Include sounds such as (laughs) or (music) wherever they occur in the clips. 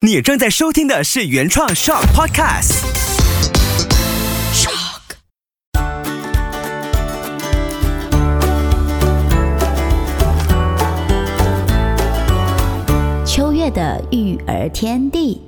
你正在收听的是原创 Shock Podcast。Shock。秋月的育儿天地。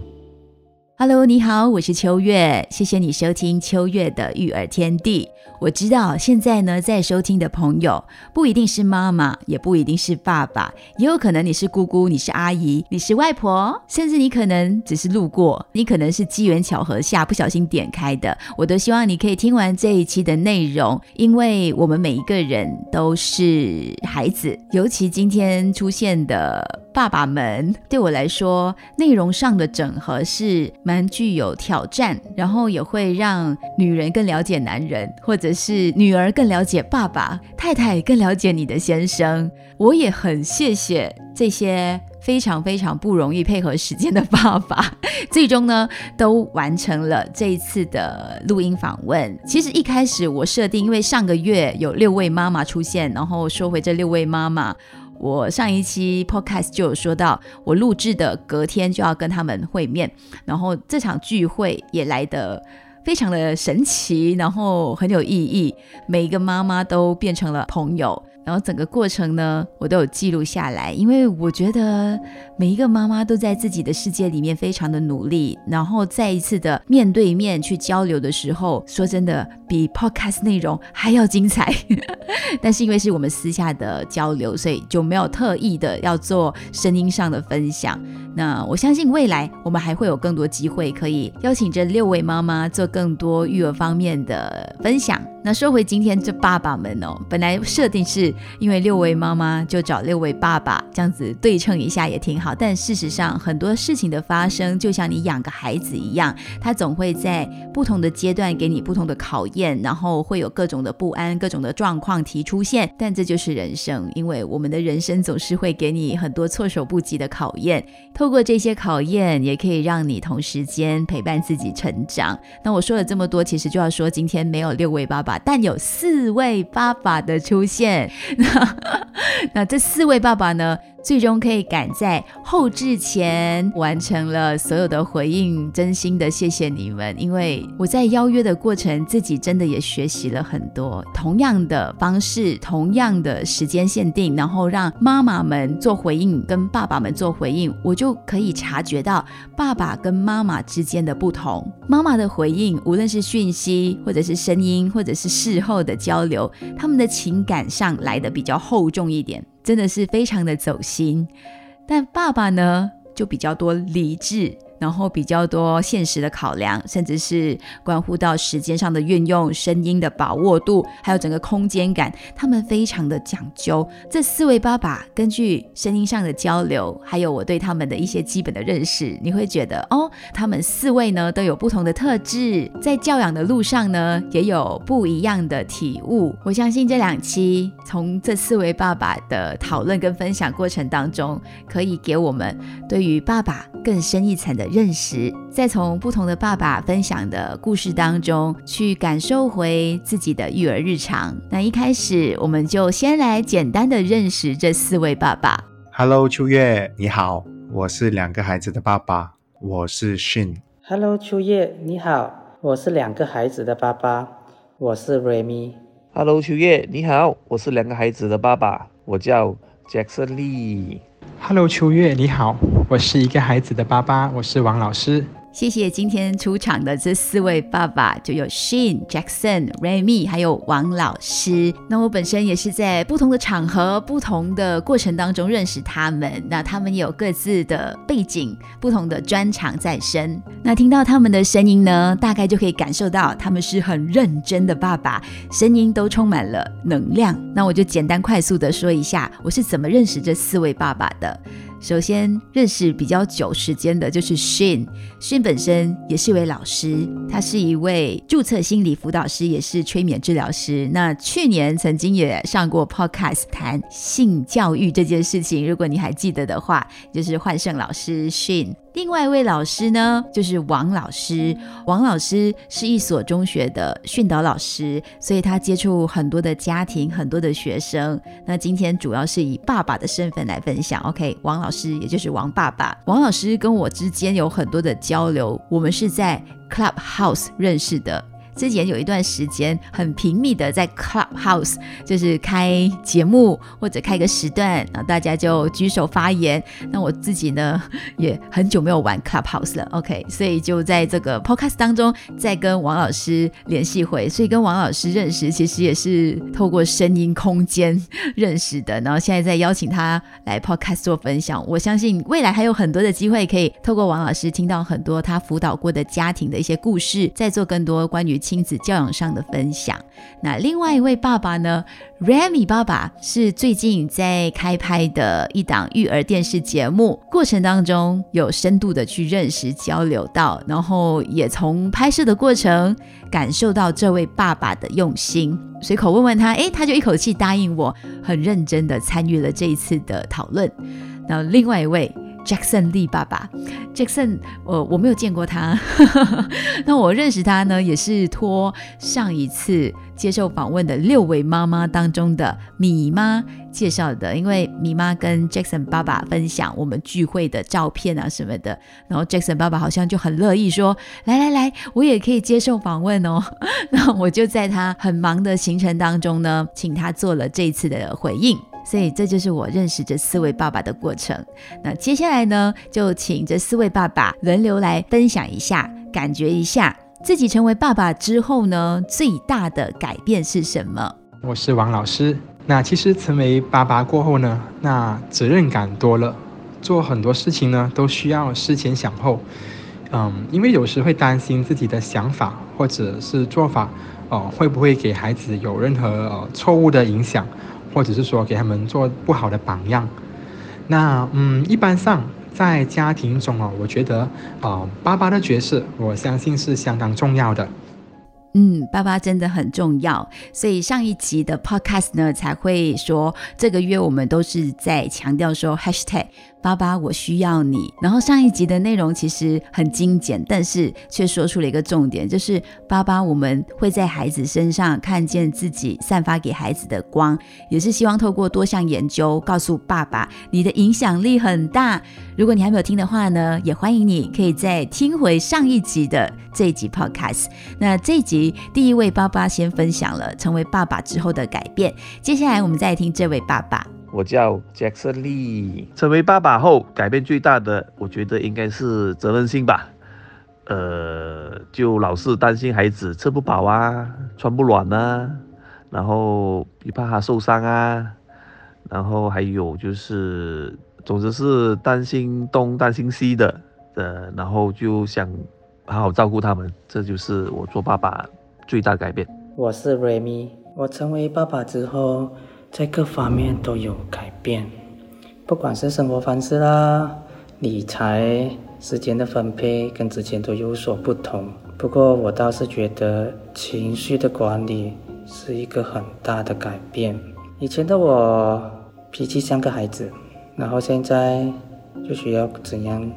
Hello，你好，我是秋月，谢谢你收听秋月的育儿天地。我知道现在呢，在收听的朋友不一定是妈妈，也不一定是爸爸，也有可能你是姑姑，你是阿姨，你是外婆，甚至你可能只是路过，你可能是机缘巧合下不小心点开的。我都希望你可以听完这一期的内容，因为我们每一个人都是孩子，尤其今天出现的爸爸们，对我来说，内容上的整合是蛮具有挑战，然后也会让女人更了解男人，或者。是女儿更了解爸爸，太太更了解你的先生。我也很谢谢这些非常非常不容易配合时间的爸爸，(laughs) 最终呢都完成了这一次的录音访问。其实一开始我设定，因为上个月有六位妈妈出现，然后说回这六位妈妈，我上一期 podcast 就有说到，我录制的隔天就要跟他们会面，然后这场聚会也来的。非常的神奇，然后很有意义，每一个妈妈都变成了朋友。然后整个过程呢，我都有记录下来，因为我觉得每一个妈妈都在自己的世界里面非常的努力，然后再一次的面对面去交流的时候，说真的比 podcast 内容还要精彩。(laughs) 但是因为是我们私下的交流，所以就没有特意的要做声音上的分享。那我相信未来我们还会有更多机会可以邀请这六位妈妈做更多育儿方面的分享。那说回今天这爸爸们哦，本来设定是因为六位妈妈就找六位爸爸这样子对称一下也挺好，但事实上很多事情的发生就像你养个孩子一样，他总会在不同的阶段给你不同的考验，然后会有各种的不安、各种的状况提出现。但这就是人生，因为我们的人生总是会给你很多措手不及的考验。透过这些考验，也可以让你同时间陪伴自己成长。那我说了这么多，其实就要说今天没有六位爸爸。但有四位爸爸的出现，那 (laughs) 那这四位爸爸呢？最终可以赶在后置前完成了所有的回应，真心的谢谢你们，因为我在邀约的过程，自己真的也学习了很多。同样的方式，同样的时间限定，然后让妈妈们做回应，跟爸爸们做回应，我就可以察觉到爸爸跟妈妈之间的不同。妈妈的回应，无论是讯息，或者是声音，或者是事后的交流，他们的情感上来的比较厚重一点。真的是非常的走心，但爸爸呢就比较多理智。然后比较多现实的考量，甚至是关乎到时间上的运用、声音的把握度，还有整个空间感，他们非常的讲究。这四位爸爸根据声音上的交流，还有我对他们的一些基本的认识，你会觉得哦，他们四位呢都有不同的特质，在教养的路上呢也有不一样的体悟。我相信这两期从这四位爸爸的讨论跟分享过程当中，可以给我们对于爸爸更深一层的。认识，再从不同的爸爸分享的故事当中去感受回自己的育儿日常。那一开始，我们就先来简单的认识这四位爸爸。Hello，秋月，你好，我是两个孩子的爸爸，我是 Shin。Hello，秋月，你好，我是两个孩子的爸爸，我是 Remy。Hello，秋月，你好，我是两个孩子的爸爸，我叫 Jackson Lee。Hello，秋月，你好，我是一个孩子的爸爸，我是王老师。谢谢今天出场的这四位爸爸，就有 Shane、Jackson、Remy，还有王老师。那我本身也是在不同的场合、不同的过程当中认识他们。那他们有各自的背景、不同的专长在身。那听到他们的声音呢，大概就可以感受到他们是很认真的爸爸，声音都充满了能量。那我就简单快速的说一下，我是怎么认识这四位爸爸的。首先认识比较久时间的就是 Shin，Shin 本身也是一位老师，他是一位注册心理辅导师，也是催眠治疗师。那去年曾经也上过 Podcast 谈性教育这件事情，如果你还记得的话，就是焕胜老师 Shin。另外一位老师呢，就是王老师。王老师是一所中学的训导老师，所以他接触很多的家庭、很多的学生。那今天主要是以爸爸的身份来分享。OK，王老师也就是王爸爸。王老师跟我之间有很多的交流，我们是在 Clubhouse 认识的。之前有一段时间很频密的在 Clubhouse，就是开节目或者开个时段，啊大家就举手发言。那我自己呢也很久没有玩 Clubhouse 了，OK，所以就在这个 Podcast 当中再跟王老师联系回，所以跟王老师认识其实也是透过声音空间认识的。然后现在在邀请他来 Podcast 做分享，我相信未来还有很多的机会可以透过王老师听到很多他辅导过的家庭的一些故事，再做更多关于。亲子教养上的分享。那另外一位爸爸呢？Remy 爸爸是最近在开拍的一档育儿电视节目过程当中，有深度的去认识、交流到，然后也从拍摄的过程感受到这位爸爸的用心。随口问问他，诶，他就一口气答应我，很认真的参与了这一次的讨论。那另外一位。Jackson 力爸爸，Jackson，我我没有见过他，(laughs) 那我认识他呢，也是托上一次接受访问的六位妈妈当中的米妈介绍的，因为米妈跟 Jackson 爸爸分享我们聚会的照片啊什么的，然后 Jackson 爸爸好像就很乐意说，来来来，我也可以接受访问哦，(laughs) 那我就在他很忙的行程当中呢，请他做了这次的回应。所以这就是我认识这四位爸爸的过程。那接下来呢，就请这四位爸爸轮流来分享一下，感觉一下自己成为爸爸之后呢，最大的改变是什么？我是王老师。那其实成为爸爸过后呢，那责任感多了，做很多事情呢都需要思前想后。嗯，因为有时会担心自己的想法或者是做法，哦，会不会给孩子有任何呃错误的影响？或者是说给他们做不好的榜样，那嗯，一般上在家庭中哦，我觉得啊，爸爸的角色，我相信是相当重要的。嗯，爸爸真的很重要，所以上一集的 podcast 呢，才会说这个月我们都是在强调说 hashtag。爸爸，我需要你。然后上一集的内容其实很精简，但是却说出了一个重点，就是爸爸，我们会在孩子身上看见自己散发给孩子的光，也是希望透过多项研究告诉爸爸，你的影响力很大。如果你还没有听的话呢，也欢迎你可以再听回上一集的这一集 podcast。那这一集第一位爸爸先分享了成为爸爸之后的改变，接下来我们再听这位爸爸。我叫 Jackson Lee，成为爸爸后改变最大的，我觉得应该是责任心吧。呃，就老是担心孩子吃不饱啊，穿不暖啊，然后也怕他受伤啊，然后还有就是，总之是担心东担心西的，呃，然后就想好好照顾他们，这就是我做爸爸最大改变。我是 Remy，我成为爸爸之后。在各方面都有改变，不管是生活方式啦、理财、时间的分配，跟之前都有所不同。不过我倒是觉得情绪的管理是一个很大的改变。以前的我脾气像个孩子，然后现在就需要怎样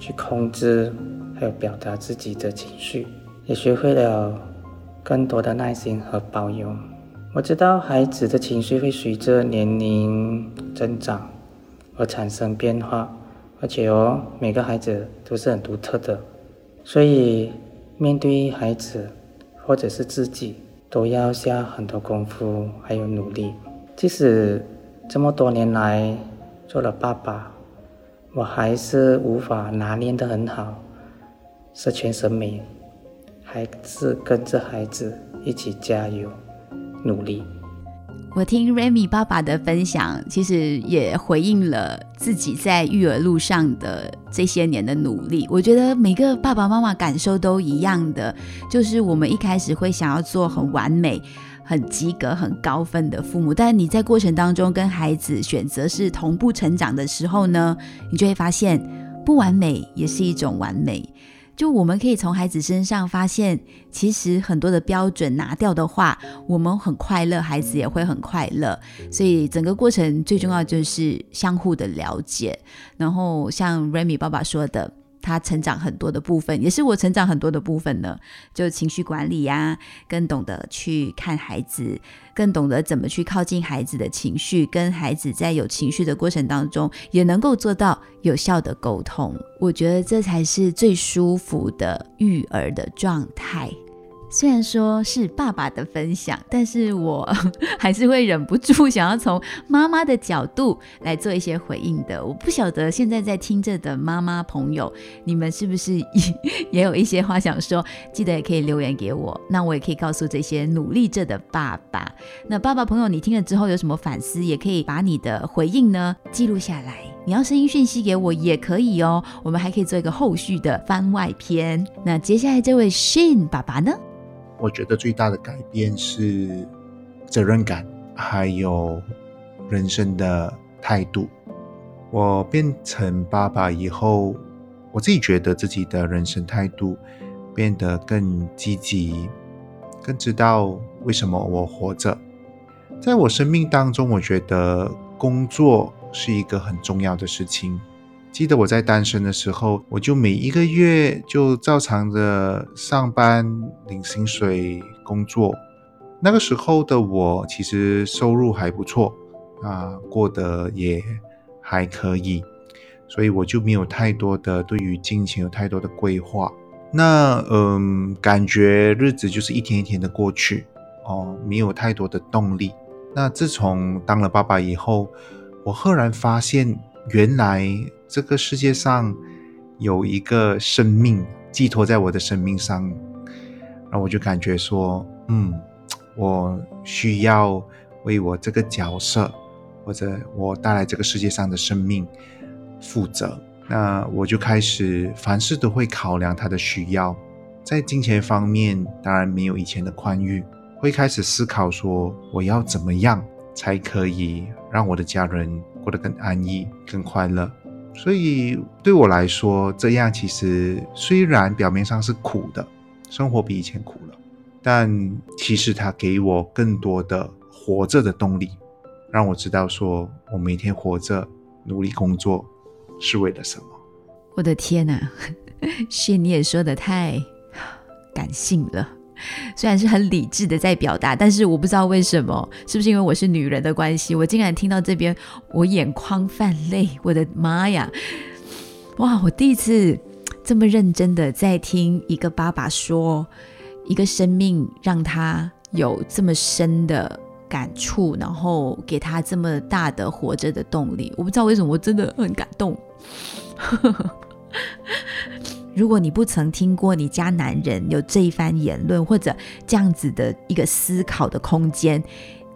去控制，还有表达自己的情绪，也学会了更多的耐心和包容。我知道孩子的情绪会随着年龄增长而产生变化，而且哦，每个孩子都是很独特的，所以面对孩子或者是自己，都要下很多功夫还有努力。即使这么多年来做了爸爸，我还是无法拿捏得很好，十全十美，还是跟着孩子一起加油。努力。我听 Remy 爸爸的分享，其实也回应了自己在育儿路上的这些年的努力。我觉得每个爸爸妈妈感受都一样的，就是我们一开始会想要做很完美、很及格、很高分的父母，但你在过程当中跟孩子选择是同步成长的时候呢，你就会发现不完美也是一种完美。就我们可以从孩子身上发现，其实很多的标准拿掉的话，我们很快乐，孩子也会很快乐。所以整个过程最重要就是相互的了解。然后像 Remy 爸爸说的，他成长很多的部分，也是我成长很多的部分呢。就情绪管理呀，更懂得去看孩子，更懂得怎么去靠近孩子的情绪，跟孩子在有情绪的过程当中，也能够做到有效的沟通。我觉得这才是最舒服的育儿的状态。虽然说是爸爸的分享，但是我 (laughs) 还是会忍不住想要从妈妈的角度来做一些回应的。我不晓得现在在听着的妈妈朋友，你们是不是也也有一些话想说？记得也可以留言给我，那我也可以告诉这些努力着的爸爸。那爸爸朋友，你听了之后有什么反思，也可以把你的回应呢记录下来。你要声音讯息给我也可以哦，我们还可以做一个后续的番外篇。那接下来这位 Shane 爸爸呢？我觉得最大的改变是责任感，还有人生的态度。我变成爸爸以后，我自己觉得自己的人生态度变得更积极，更知道为什么我活着。在我生命当中，我觉得工作是一个很重要的事情。记得我在单身的时候，我就每一个月就照常的上班领薪水工作。那个时候的我其实收入还不错啊，过得也还可以，所以我就没有太多的对于金钱有太多的规划。那嗯，感觉日子就是一天一天的过去哦，没有太多的动力。那自从当了爸爸以后，我赫然发现原来。这个世界上有一个生命寄托在我的生命上，然后我就感觉说，嗯，我需要为我这个角色或者我带来这个世界上的生命负责。那我就开始凡事都会考量他的需要，在金钱方面当然没有以前的宽裕，会开始思考说我要怎么样才可以让我的家人过得更安逸、更快乐。所以对我来说，这样其实虽然表面上是苦的，生活比以前苦了，但其实它给我更多的活着的动力，让我知道说我每天活着、努力工作是为了什么。我的天哪，(laughs) 谢你也说的太感性了。(laughs) 虽然是很理智的在表达，但是我不知道为什么，是不是因为我是女人的关系，我竟然听到这边，我眼眶泛泪。我的妈呀！哇，我第一次这么认真的在听一个爸爸说，一个生命让他有这么深的感触，然后给他这么大的活着的动力。我不知道为什么，我真的很感动。(laughs) 如果你不曾听过你家男人有这一番言论，或者这样子的一个思考的空间，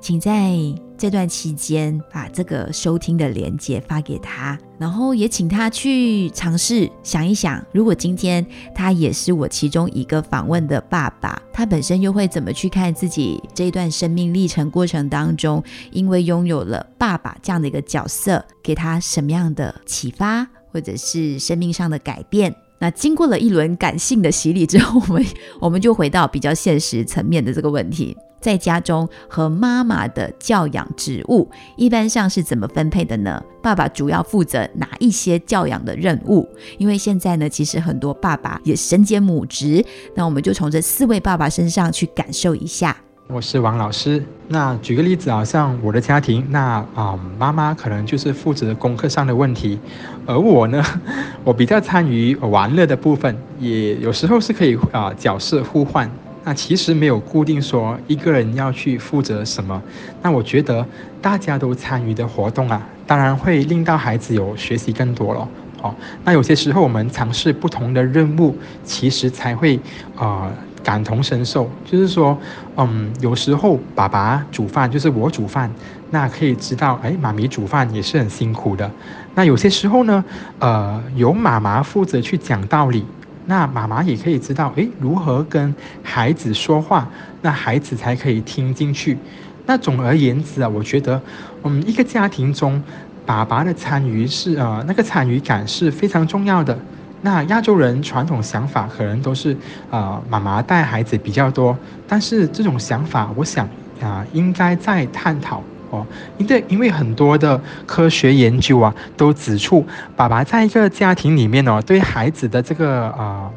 请在这段期间把这个收听的连接发给他，然后也请他去尝试想一想，如果今天他也是我其中一个访问的爸爸，他本身又会怎么去看自己这一段生命历程过程当中，因为拥有了爸爸这样的一个角色，给他什么样的启发，或者是生命上的改变？那经过了一轮感性的洗礼之后，我们 (laughs) 我们就回到比较现实层面的这个问题，在家中和妈妈的教养职务一般上是怎么分配的呢？爸爸主要负责哪一些教养的任务？因为现在呢，其实很多爸爸也身兼母职，那我们就从这四位爸爸身上去感受一下。我是王老师。那举个例子啊，像我的家庭，那啊，妈妈可能就是负责功课上的问题，而我呢，(laughs) 我比较参与玩乐的部分，也有时候是可以啊角色互换。那其实没有固定说一个人要去负责什么。那我觉得大家都参与的活动啊，当然会令到孩子有学习更多了。哦，那有些时候我们尝试不同的任务，其实才会啊。感同身受，就是说，嗯，有时候爸爸煮饭就是我煮饭，那可以知道，哎，妈咪煮饭也是很辛苦的。那有些时候呢，呃，由妈妈负责去讲道理，那妈妈也可以知道，哎，如何跟孩子说话，那孩子才可以听进去。那总而言之啊，我觉得，嗯，一个家庭中，爸爸的参与是呃，那个参与感是非常重要的。那亚洲人传统想法可能都是，呃，妈妈带孩子比较多。但是这种想法，我想啊，应该再探讨，哦。因为因为很多的科学研究啊，都指出，爸爸在一个家庭里面哦，对孩子的这个啊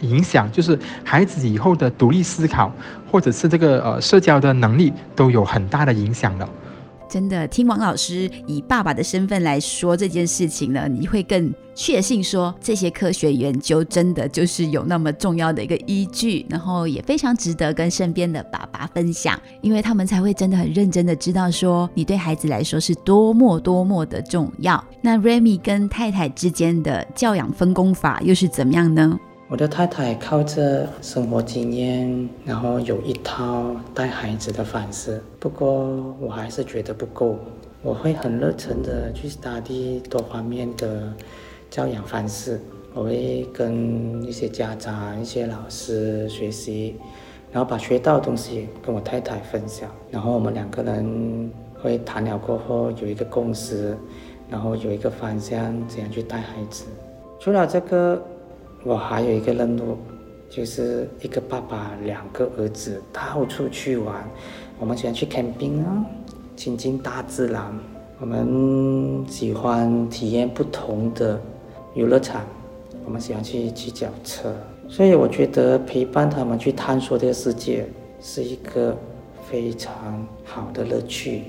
影响，就是孩子以后的独立思考，或者是这个呃社交的能力，都有很大的影响的。真的，听王老师以爸爸的身份来说这件事情呢，你会更确信说这些科学研究真的就是有那么重要的一个依据，然后也非常值得跟身边的爸爸分享，因为他们才会真的很认真的知道说你对孩子来说是多么多么的重要。那 Remy 跟太太之间的教养分工法又是怎么样呢？我的太太靠着生活经验，然后有一套带孩子的方式。不过我还是觉得不够。我会很热忱的去 study 多方面的教养方式。我会跟一些家长、一些老师学习，然后把学到的东西跟我太太分享。然后我们两个人会谈了过后有一个共识，然后有一个方向，怎样去带孩子。除了这个。我还有一个任务，就是一个爸爸，两个儿子到处去玩。我们喜欢去 camping 啊，亲近大自然。我们喜欢体验不同的游乐场。我们喜欢去骑脚车。所以我觉得陪伴他们去探索这个世界是一个非常好的乐趣。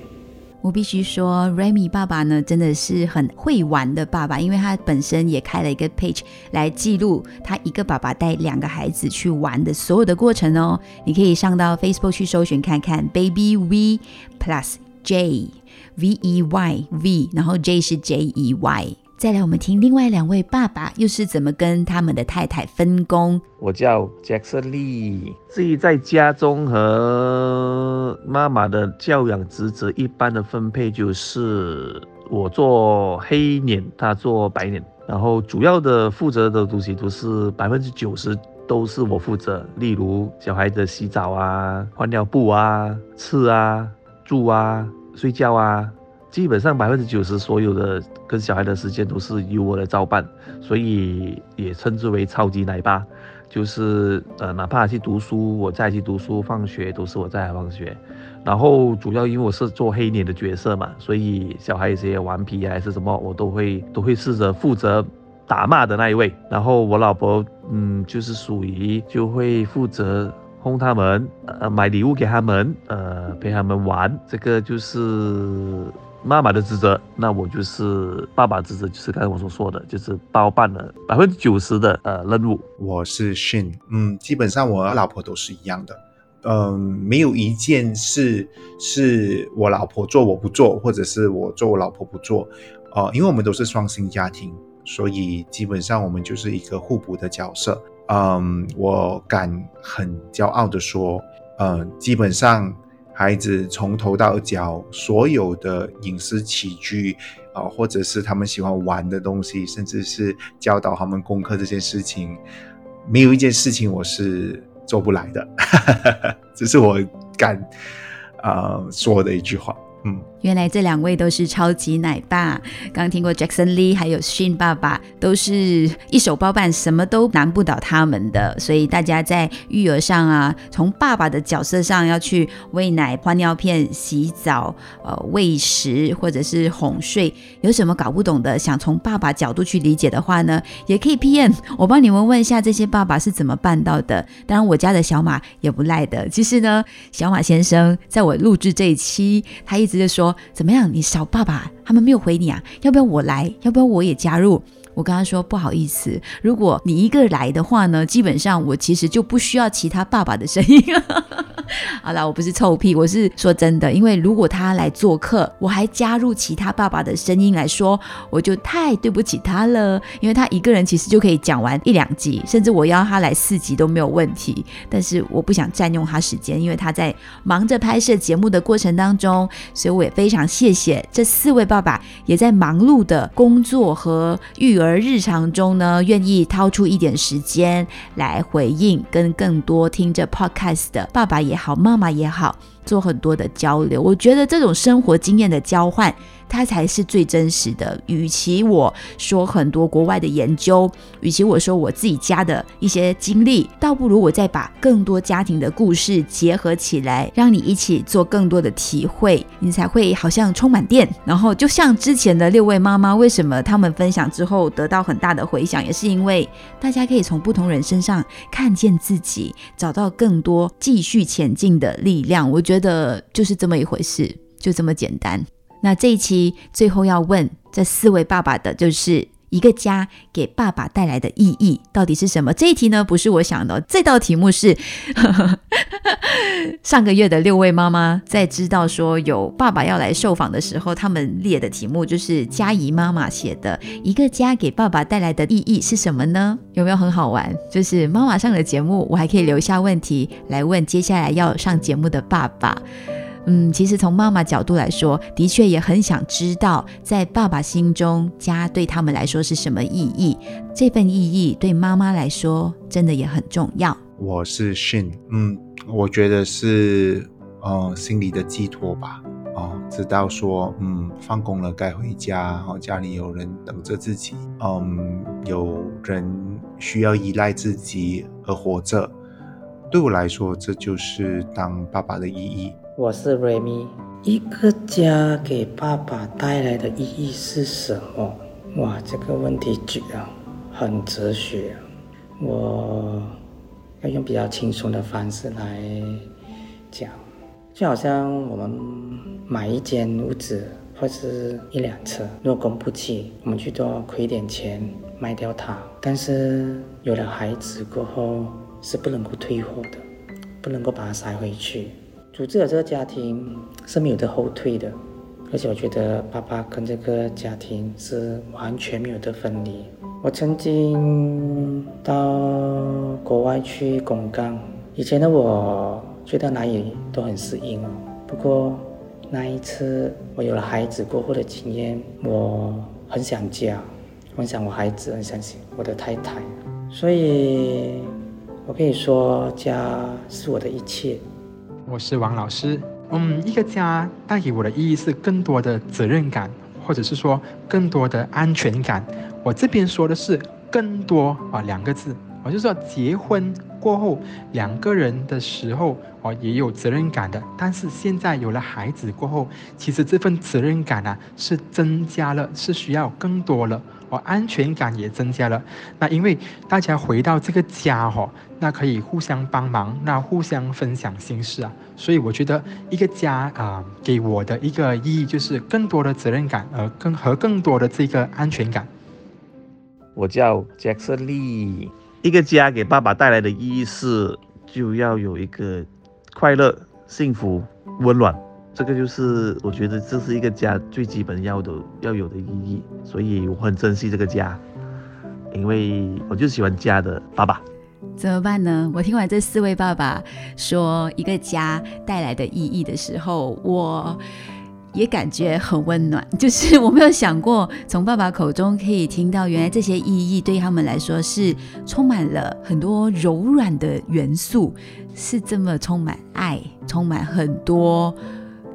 我必须说，Remy 爸爸呢，真的是很会玩的爸爸，因为他本身也开了一个 page 来记录他一个爸爸带两个孩子去玩的所有的过程哦。你可以上到 Facebook 去搜寻看看，Baby V Plus J V E Y V，然后 J 是 J E Y。再来，我们听另外两位爸爸又是怎么跟他们的太太分工。我叫 Jackson Lee，至于在家中和妈妈的教养职责，一般的分配就是我做黑脸，他做白脸，然后主要的负责的东西都是百分之九十都是我负责，例如小孩的洗澡啊、换尿布啊、吃啊、住啊、睡觉啊。基本上百分之九十所有的跟小孩的时间都是由我来照办，所以也称之为超级奶爸。就是呃，哪怕去读书，我再去读书，放学都是我在放学。然后主要因为我是做黑脸的角色嘛，所以小孩一些顽皮还是什么，我都会都会试着负责打骂的那一位。然后我老婆嗯，就是属于就会负责哄他们，呃，买礼物给他们，呃，陪他们玩。这个就是。妈妈的职责，那我就是爸爸职责，就是刚才我所说的，就是包办了百分之九十的呃任务。我是 Shin，嗯，基本上我老婆都是一样的，嗯，没有一件事是我老婆做我不做，或者是我做我老婆不做，呃，因为我们都是双薪家庭，所以基本上我们就是一个互补的角色。嗯，我敢很骄傲的说，嗯，基本上。孩子从头到脚所有的饮食起居啊，或者是他们喜欢玩的东西，甚至是教导他们功课这件事情，没有一件事情我是做不来的，(laughs) 这是我敢啊说的一句话。嗯，原来这两位都是超级奶爸。刚听过 Jackson Lee，还有 Shin 爸爸，都是一手包办，什么都难不倒他们的。所以大家在育儿上啊，从爸爸的角色上要去喂奶、换尿片、洗澡、呃喂食，或者是哄睡，有什么搞不懂的，想从爸爸角度去理解的话呢，也可以 PM 我帮你们问一下这些爸爸是怎么办到的。当然，我家的小马也不赖的。其实呢，小马先生在我录制这一期，他一直。就说怎么样？你小爸爸他们没有回你啊？要不要我来？要不要我也加入？我跟他说不好意思，如果你一个来的话呢，基本上我其实就不需要其他爸爸的声音了。(laughs) 好了，我不是臭屁，我是说真的，因为如果他来做客，我还加入其他爸爸的声音来说，我就太对不起他了。因为他一个人其实就可以讲完一两集，甚至我要他来四集都没有问题。但是我不想占用他时间，因为他在忙着拍摄节目的过程当中，所以我也非常谢谢这四位爸爸，也在忙碌的工作和育儿日常中呢，愿意掏出一点时间来回应，跟更多听着 podcast 的爸爸也。好，妈妈也好，做很多的交流。我觉得这种生活经验的交换，它才是最真实的。与其我说很多国外的研究，与其我说我自己家的一些经历，倒不如我再把更多家庭的故事结合起来，让你一起做更多的体会，你才会好像充满电。然后就像之前的六位妈妈，为什么他们分享之后得到很大的回响，也是因为大家可以从不同人身上看见自己，找到更多继续前进的力量。我觉觉得就是这么一回事，就这么简单。那这一期最后要问这四位爸爸的，就是一个家给爸爸带来的意义到底是什么？这一题呢，不是我想的，这道题目是 (laughs) 上个月的六位妈妈在知道说有爸爸要来受访的时候，他们列的题目就是佳怡妈妈写的一个家给爸爸带来的意义是什么呢？有没有很好玩？就是妈妈上了节目，我还可以留下问题来问接下来要上节目的爸爸。嗯，其实从妈妈角度来说，的确也很想知道，在爸爸心中，家对他们来说是什么意义。这份意义对妈妈来说，真的也很重要。我是 Shin，嗯，我觉得是呃心里的寄托吧。哦，知道说，嗯，放工了该回家，哦，家里有人等着自己，嗯，有人需要依赖自己而活着。对我来说，这就是当爸爸的意义。我是 Remy，一个家给爸爸带来的意义是什么？哇，这个问题举啊，很哲学。我要用比较轻松的方式来讲，就好像我们买一间屋子或是一辆车，如果供不起，我们去多亏点钱卖掉它。但是有了孩子过后，是不能够退货的，不能够把它塞回去。组织了这个家庭是没有的后退的，而且我觉得爸爸跟这个家庭是完全没有的分离。我曾经到国外去公干，以前的我去到哪里都很适应。不过那一次我有了孩子过后的经验，我很想家，很想我孩子，很想我的太太，所以。我可以说，家是我的一切。我是王老师。嗯，一个家带给我的意义是更多的责任感，或者是说更多的安全感。我这边说的是“更多”啊两个字。我就说，结婚过后两个人的时候，哦也有责任感的。但是现在有了孩子过后，其实这份责任感啊是增加了，是需要更多了。哦，安全感也增加了。那因为大家回到这个家哈，那可以互相帮忙，那互相分享心事啊。所以我觉得一个家啊，给我的一个意义就是更多的责任感，而更和更多的这个安全感。我叫 Jackson Lee。一个家给爸爸带来的意义是，就要有一个快乐、幸福、温暖。这个就是我觉得这是一个家最基本要的要有的意义，所以我很珍惜这个家，因为我就喜欢家的爸爸。怎么办呢？我听完这四位爸爸说一个家带来的意义的时候，我也感觉很温暖。(laughs) 就是我没有想过从爸爸口中可以听到，原来这些意义对他们来说是充满了很多柔软的元素，是这么充满爱，充满很多。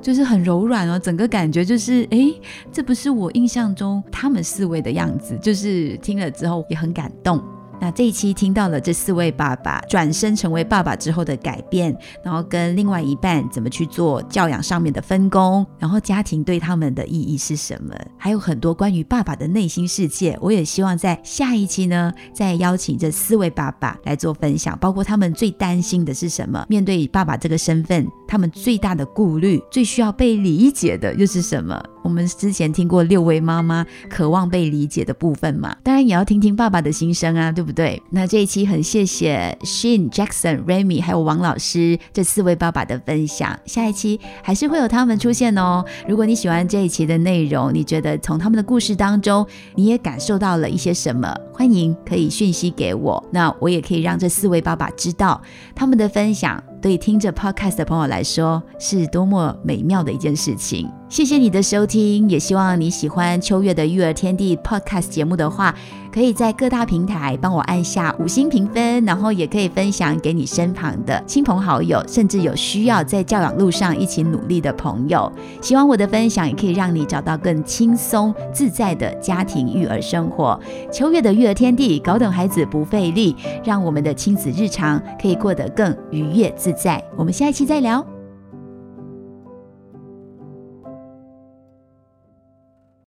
就是很柔软哦，整个感觉就是，哎，这不是我印象中他们四位的样子，就是听了之后也很感动。那这一期听到了这四位爸爸转身成为爸爸之后的改变，然后跟另外一半怎么去做教养上面的分工，然后家庭对他们的意义是什么，还有很多关于爸爸的内心世界。我也希望在下一期呢，再邀请这四位爸爸来做分享，包括他们最担心的是什么，面对爸爸这个身份，他们最大的顾虑，最需要被理解的又是什么？我们之前听过六位妈妈渴望被理解的部分嘛，当然也要听听爸爸的心声啊，对不对？那这一期很谢谢 Shin、Jackson、Remy 还有王老师这四位爸爸的分享，下一期还是会有他们出现哦。如果你喜欢这一期的内容，你觉得从他们的故事当中你也感受到了一些什么，欢迎可以讯息给我，那我也可以让这四位爸爸知道他们的分享对听着 Podcast 的朋友来说是多么美妙的一件事情。谢谢你的收听，也希望你喜欢秋月的育儿天地 Podcast 节目的话，可以在各大平台帮我按下五星评分，然后也可以分享给你身旁的亲朋好友，甚至有需要在教养路上一起努力的朋友。希望我的分享也可以让你找到更轻松自在的家庭育儿生活。秋月的育儿天地，搞懂孩子不费力，让我们的亲子日常可以过得更愉悦自在。我们下一期再聊。